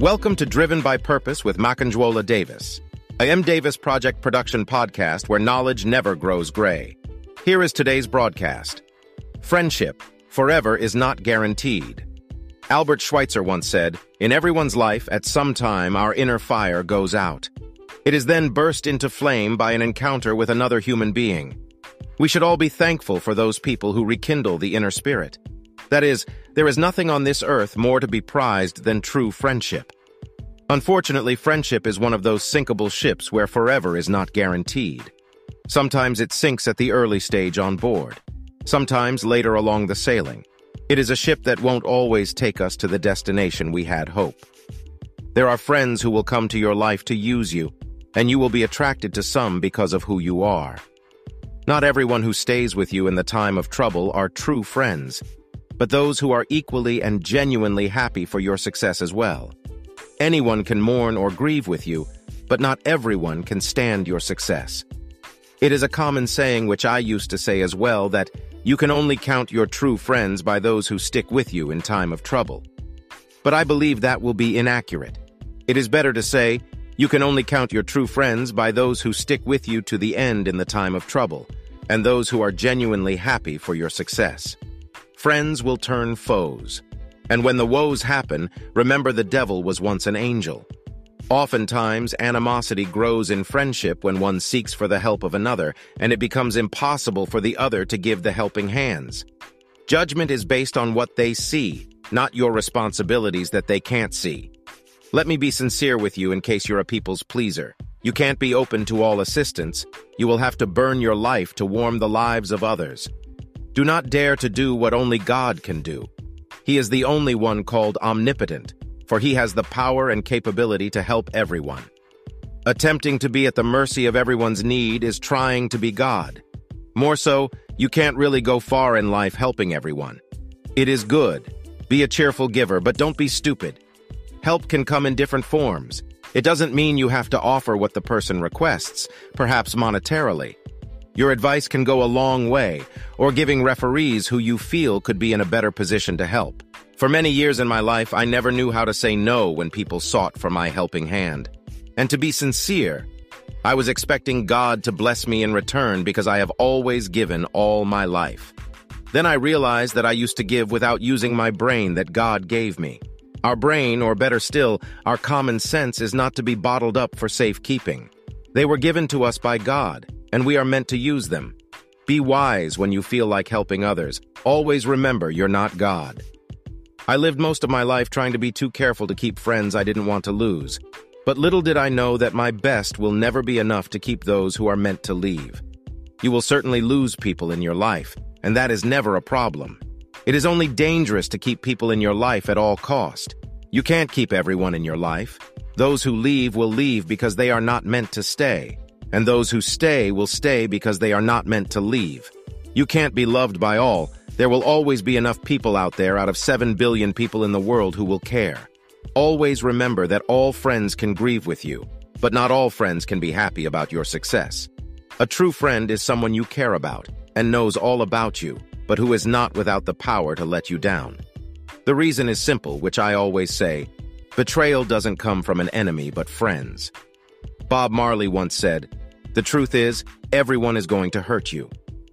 Welcome to Driven by Purpose with Makanjuola Davis, a M. Davis Project production podcast where knowledge never grows gray. Here is today's broadcast. Friendship, forever, is not guaranteed. Albert Schweitzer once said, In everyone's life, at some time, our inner fire goes out. It is then burst into flame by an encounter with another human being. We should all be thankful for those people who rekindle the inner spirit. That is, there is nothing on this earth more to be prized than true friendship. Unfortunately, friendship is one of those sinkable ships where forever is not guaranteed. Sometimes it sinks at the early stage on board, sometimes later along the sailing. It is a ship that won't always take us to the destination we had hope. There are friends who will come to your life to use you, and you will be attracted to some because of who you are. Not everyone who stays with you in the time of trouble are true friends, but those who are equally and genuinely happy for your success as well. Anyone can mourn or grieve with you, but not everyone can stand your success. It is a common saying which I used to say as well that you can only count your true friends by those who stick with you in time of trouble. But I believe that will be inaccurate. It is better to say, you can only count your true friends by those who stick with you to the end in the time of trouble, and those who are genuinely happy for your success. Friends will turn foes. And when the woes happen, remember the devil was once an angel. Oftentimes, animosity grows in friendship when one seeks for the help of another, and it becomes impossible for the other to give the helping hands. Judgment is based on what they see, not your responsibilities that they can't see. Let me be sincere with you in case you're a people's pleaser. You can't be open to all assistance. You will have to burn your life to warm the lives of others. Do not dare to do what only God can do. He is the only one called omnipotent, for he has the power and capability to help everyone. Attempting to be at the mercy of everyone's need is trying to be God. More so, you can't really go far in life helping everyone. It is good. Be a cheerful giver, but don't be stupid. Help can come in different forms. It doesn't mean you have to offer what the person requests, perhaps monetarily. Your advice can go a long way, or giving referees who you feel could be in a better position to help. For many years in my life, I never knew how to say no when people sought for my helping hand. And to be sincere, I was expecting God to bless me in return because I have always given all my life. Then I realized that I used to give without using my brain that God gave me. Our brain, or better still, our common sense, is not to be bottled up for safekeeping. They were given to us by God, and we are meant to use them. Be wise when you feel like helping others. Always remember you're not God. I lived most of my life trying to be too careful to keep friends I didn't want to lose. But little did I know that my best will never be enough to keep those who are meant to leave. You will certainly lose people in your life, and that is never a problem. It is only dangerous to keep people in your life at all cost. You can't keep everyone in your life. Those who leave will leave because they are not meant to stay and those who stay will stay because they are not meant to leave. You can't be loved by all. There will always be enough people out there out of 7 billion people in the world who will care. Always remember that all friends can grieve with you, but not all friends can be happy about your success. A true friend is someone you care about and knows all about you, but who is not without the power to let you down. The reason is simple, which I always say, betrayal doesn't come from an enemy but friends. Bob Marley once said, The truth is, everyone is going to hurt you.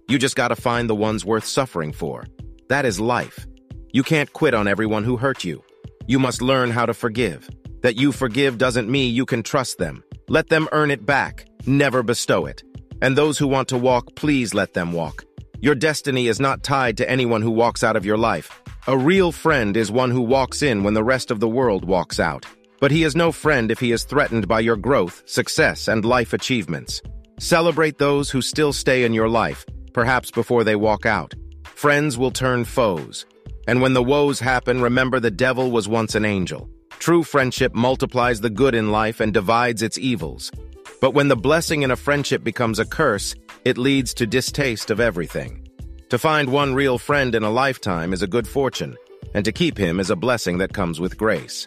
You just gotta find the ones worth suffering for. That is life. You can't quit on everyone who hurt you. You must learn how to forgive. That you forgive doesn't mean you can trust them. Let them earn it back. Never bestow it. And those who want to walk, please let them walk. Your destiny is not tied to anyone who walks out of your life. A real friend is one who walks in when the rest of the world walks out. But he is no friend if he is threatened by your growth, success, and life achievements. Celebrate those who still stay in your life, perhaps before they walk out. Friends will turn foes. And when the woes happen, remember the devil was once an angel. True friendship multiplies the good in life and divides its evils. But when the blessing in a friendship becomes a curse, it leads to distaste of everything. To find one real friend in a lifetime is a good fortune, and to keep him is a blessing that comes with grace.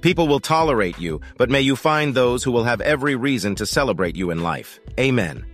People will tolerate you, but may you find those who will have every reason to celebrate you in life. Amen.